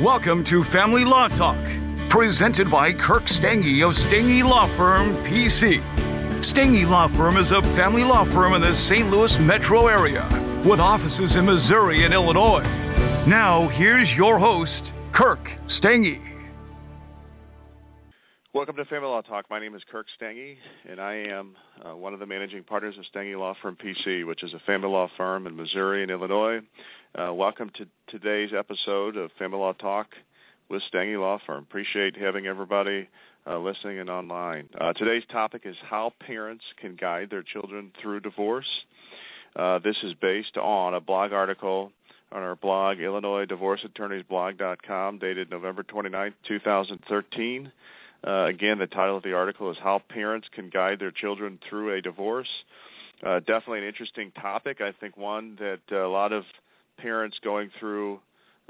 Welcome to Family Law Talk, presented by Kirk Stange of Stange Law Firm, PC. Stange Law Firm is a family law firm in the St. Louis metro area with offices in Missouri and Illinois. Now, here's your host, Kirk Stange. Welcome to Family Law Talk. My name is Kirk Stange, and I am uh, one of the managing partners of Stange Law Firm PC, which is a family law firm in Missouri and Illinois. Uh, welcome to today's episode of Family Law Talk with Stange Law Firm. Appreciate having everybody uh, listening and online. Uh, today's topic is how parents can guide their children through divorce. Uh, this is based on a blog article on our blog, IllinoisDivorceAttorneysBlog.com, dated November 29, 2013. Uh, again, the title of the article is How Parents Can Guide Their Children Through a Divorce. Uh, definitely an interesting topic. I think one that a lot of parents going through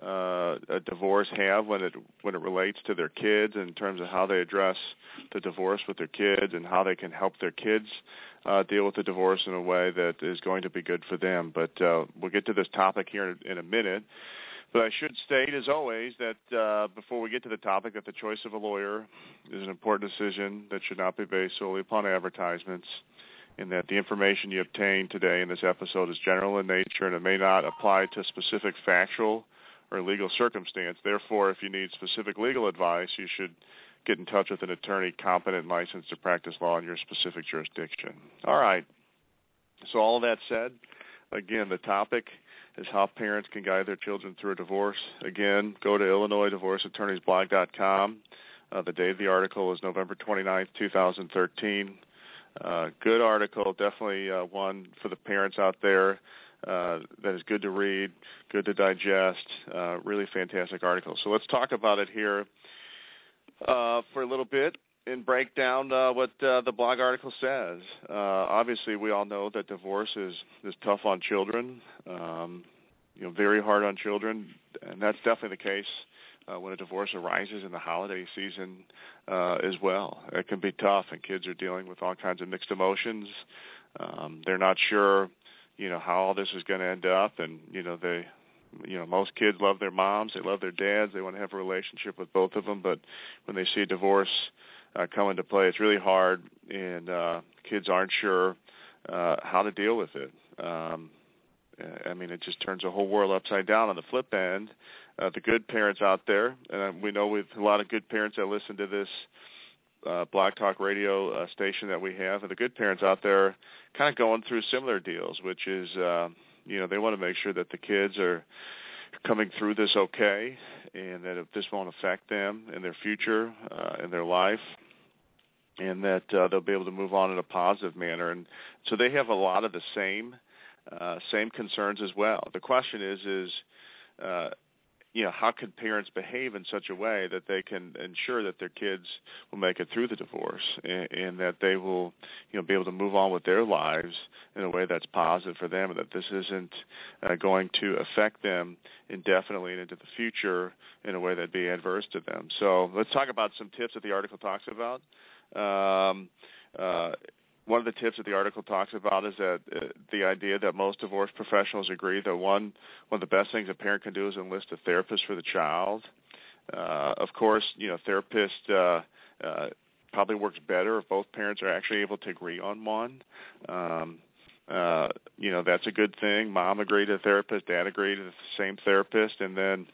uh, a divorce have when it when it relates to their kids in terms of how they address the divorce with their kids and how they can help their kids uh, deal with the divorce in a way that is going to be good for them. But uh, we'll get to this topic here in, in a minute. But I should state, as always, that uh, before we get to the topic, that the choice of a lawyer is an important decision that should not be based solely upon advertisements and that the information you obtain today in this episode is general in nature and it may not apply to specific factual or legal circumstance. Therefore, if you need specific legal advice, you should get in touch with an attorney competent and licensed to practice law in your specific jurisdiction. All right. So, all of that said, again, the topic is how parents can guide their children through a divorce. Again, go to IllinoisDivorceAttorneysBlog.com. Uh, the date of the article is November 29th, 2013. Uh, good article, definitely uh, one for the parents out there uh, that is good to read, good to digest. Uh, really fantastic article. So let's talk about it here uh, for a little bit and break down uh, what uh, the blog article says. Uh, obviously, we all know that divorce is is tough on children. Um, you know, very hard on children, and that's definitely the case uh, when a divorce arises in the holiday season uh, as well. It can be tough, and kids are dealing with all kinds of mixed emotions. Um, they're not sure, you know, how all this is going to end up, and you know they. You know, most kids love their moms. They love their dads. They want to have a relationship with both of them. But when they see divorce uh, come into play, it's really hard, and uh, kids aren't sure uh, how to deal with it. Um, I mean, it just turns the whole world upside down. On the flip end, uh, the good parents out there, and we know with a lot of good parents that listen to this uh, Blog Talk Radio uh, station that we have, and the good parents out there kind of going through similar deals, which is, uh, you know, they want to make sure that the kids are coming through this okay, and that if this won't affect them in their future, uh, in their life, and that uh, they'll be able to move on in a positive manner. And so they have a lot of the same uh, same concerns as well. The question is, is uh, you know, how can parents behave in such a way that they can ensure that their kids will make it through the divorce and, and that they will, you know, be able to move on with their lives in a way that's positive for them, and that this isn't uh, going to affect them indefinitely and into the future in a way that'd be adverse to them. So let's talk about some tips that the article talks about. Um, uh, one of the tips that the article talks about is that uh, the idea that most divorce professionals agree that one one of the best things a parent can do is enlist a therapist for the child. Uh, of course, you know, therapist uh, uh, probably works better if both parents are actually able to agree on one. Um, uh, you know, that's a good thing. Mom agreed to the therapist, dad agreed to the same therapist, and then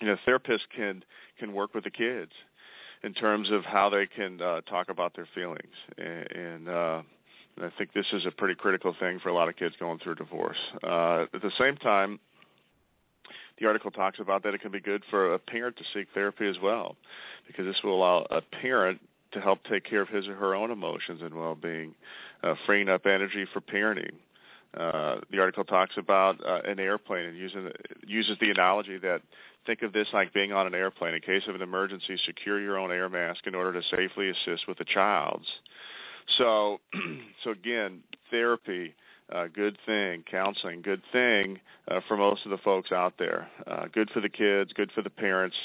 you know, therapists can can work with the kids in terms of how they can uh, talk about their feelings. And, and, uh, I think this is a pretty critical thing for a lot of kids going through divorce. Uh, at the same time, the article talks about that it can be good for a parent to seek therapy as well, because this will allow a parent to help take care of his or her own emotions and well-being, uh, freeing up energy for parenting. Uh, the article talks about uh, an airplane and using, uses the analogy that think of this like being on an airplane. In case of an emergency, secure your own air mask in order to safely assist with the child's. So, so again, therapy, uh, good thing. Counseling, good thing uh, for most of the folks out there. Uh, good for the kids, good for the parents,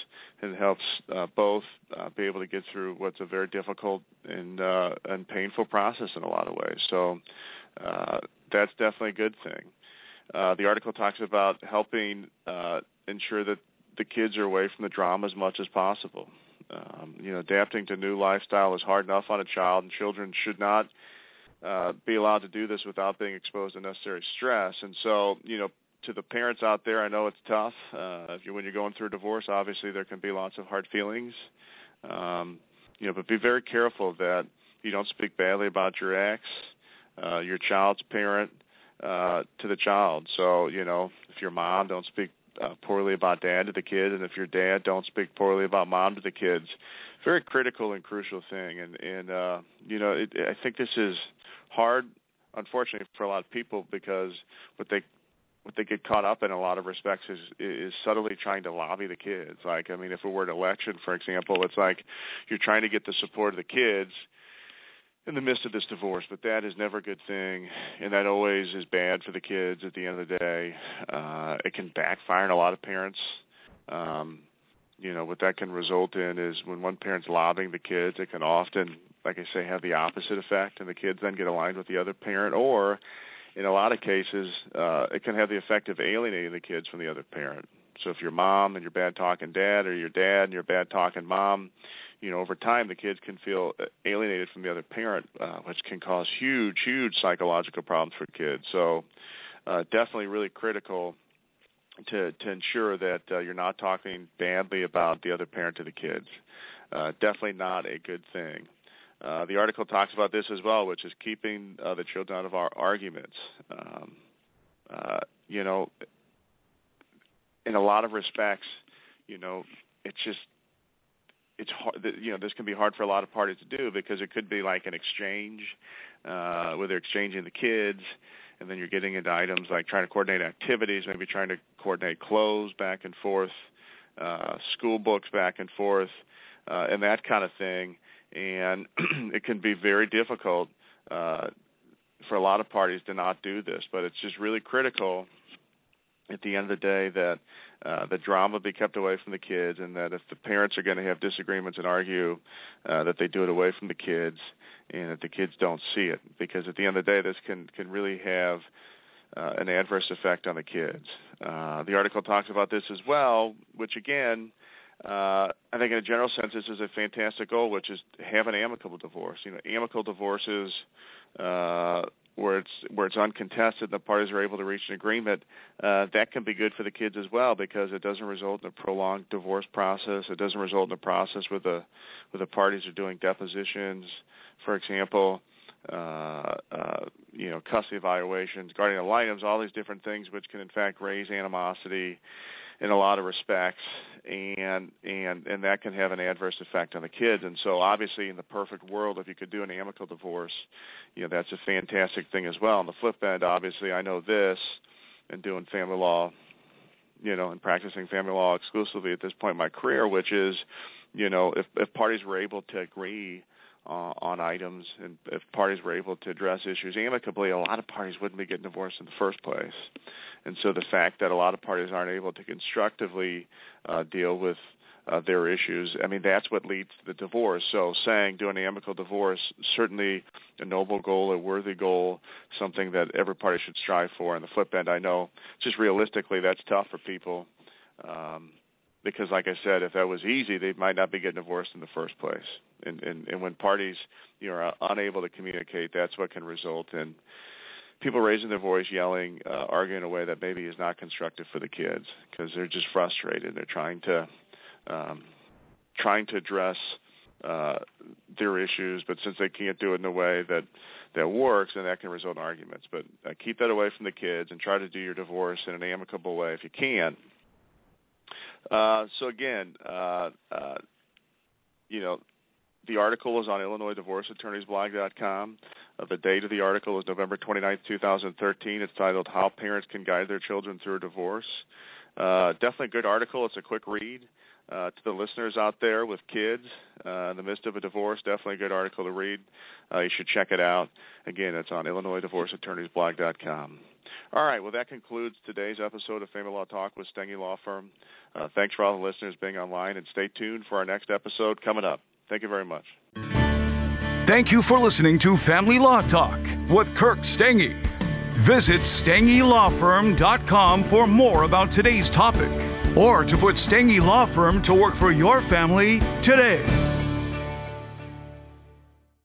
and helps uh, both uh, be able to get through what's a very difficult and and painful process in a lot of ways. So that's definitely a good thing. Uh, the article talks about helping uh, ensure that the kids are away from the drama as much as possible. Um, you know, adapting to new lifestyle is hard enough on a child, and children should not uh, be allowed to do this without being exposed to necessary stress. And so, you know, to the parents out there, I know it's tough. Uh, if you when you're going through a divorce, obviously there can be lots of hard feelings. Um, you know, but be very careful that you don't speak badly about your ex, your child's parent, uh, to the child. So, you know, if your mom, don't speak uh, poorly about dad to the kid, and if your dad, don't speak poorly about mom to the kids. Very critical and crucial thing, and and uh, you know, it, I think this is hard, unfortunately, for a lot of people because what they what they get caught up in a lot of respects is is subtly trying to lobby the kids. Like, I mean, if it were an election, for example, it's like you're trying to get the support of the kids in the midst of this divorce, but that is never a good thing, and that always is bad for the kids at the end of the day. Uh, it can backfire on a lot of parents. Um, you know, what that can result in is when one parent's lobbying the kids, it can often, like I say, have the opposite effect, and the kids then get aligned with the other parent, or in a lot of cases, uh, it can have the effect of alienating the kids from the other parent. So if your mom and your bad talking dad, or your dad and your bad talking mom, you know, over time the kids can feel alienated from the other parent, uh, which can cause huge, huge psychological problems for kids. So, uh, definitely really critical to to ensure that uh, you're not talking badly about the other parent to the kids. Uh, definitely not a good thing. Uh, the article talks about this as well, which is keeping uh, the children out of our arguments. Um, uh, you know, in a lot of respects, you know, it's just it's hard you know this can be hard for a lot of parties to do because it could be like an exchange uh where they're exchanging the kids and then you're getting into items like trying to coordinate activities maybe trying to coordinate clothes back and forth uh school books back and forth uh and that kind of thing. And it can be very difficult uh for a lot of parties to not do this but it's just really critical at the end of the day that uh, the drama be kept away from the kids, and that if the parents are going to have disagreements and argue, uh, that they do it away from the kids, and that the kids don't see it. Because at the end of the day, this can can really have uh, an adverse effect on the kids. Uh, the article talks about this as well, which again. Uh, I think, in a general sense, this is a fantastic goal, which is have an amicable divorce. You know, amicable divorces uh, where it's where it's uncontested the parties are able to reach an agreement, uh, that can be good for the kids as well because it doesn't result in a prolonged divorce process. It doesn't result in a process where the where the parties are doing depositions, for example, uh, uh, you know, custody evaluations, guardian ad litems, all these different things which can in fact raise animosity in a lot of respects and and and that can have an adverse effect on the kids. And so obviously in the perfect world if you could do an amicable divorce you know that's a fantastic thing as well. On the flip end obviously i know this and doing family law you know and practicing family law exclusively at this point in my career which is you know if if parties were able to agree uh, on items, and if parties were able to address issues amicably, a lot of parties wouldn't be getting divorced in the first place. And so the fact that a lot of parties aren't able to constructively uh, deal with uh, their issues, I mean, that's what leads to the divorce. So saying do an amicable divorce, certainly a noble goal, a worthy goal, something that every party should strive for. On the flip end, I know just realistically that's tough for people. Um, because like I said, if that was easy, they might not be getting divorced in the first place. And and, and when parties you know, are unable to communicate, that's what can result in people raising their voice, yelling, uh, arguing in a way that maybe is not constructive for the kids because they're just frustrated. They're trying to um, trying to address uh, their issues, but since they can't do it in a way that that works, then that can result in arguments. But uh, keep that away from the kids and try to do your divorce in an amicable way if you can. Uh, so again, uh, uh, you know, the article is on IllinoisDivorceAttorneysBlog.com. Uh, the date of the article is November 29, 2013. It's titled "How Parents Can Guide Their Children Through a Divorce." Uh, definitely a good article. It's a quick read. Uh, to the listeners out there with kids uh, in the midst of a divorce, definitely a good article to read. Uh, you should check it out. Again, it's on IllinoisDivorceAttorneysBlog.com. All right, well, that concludes today's episode of Family Law Talk with Stange Law Firm. Uh, thanks for all the listeners being online, and stay tuned for our next episode coming up. Thank you very much. Thank you for listening to Family Law Talk with Kirk Stange. Visit StangeLawFirm.com for more about today's topic or to put Stange Law Firm to work for your family today.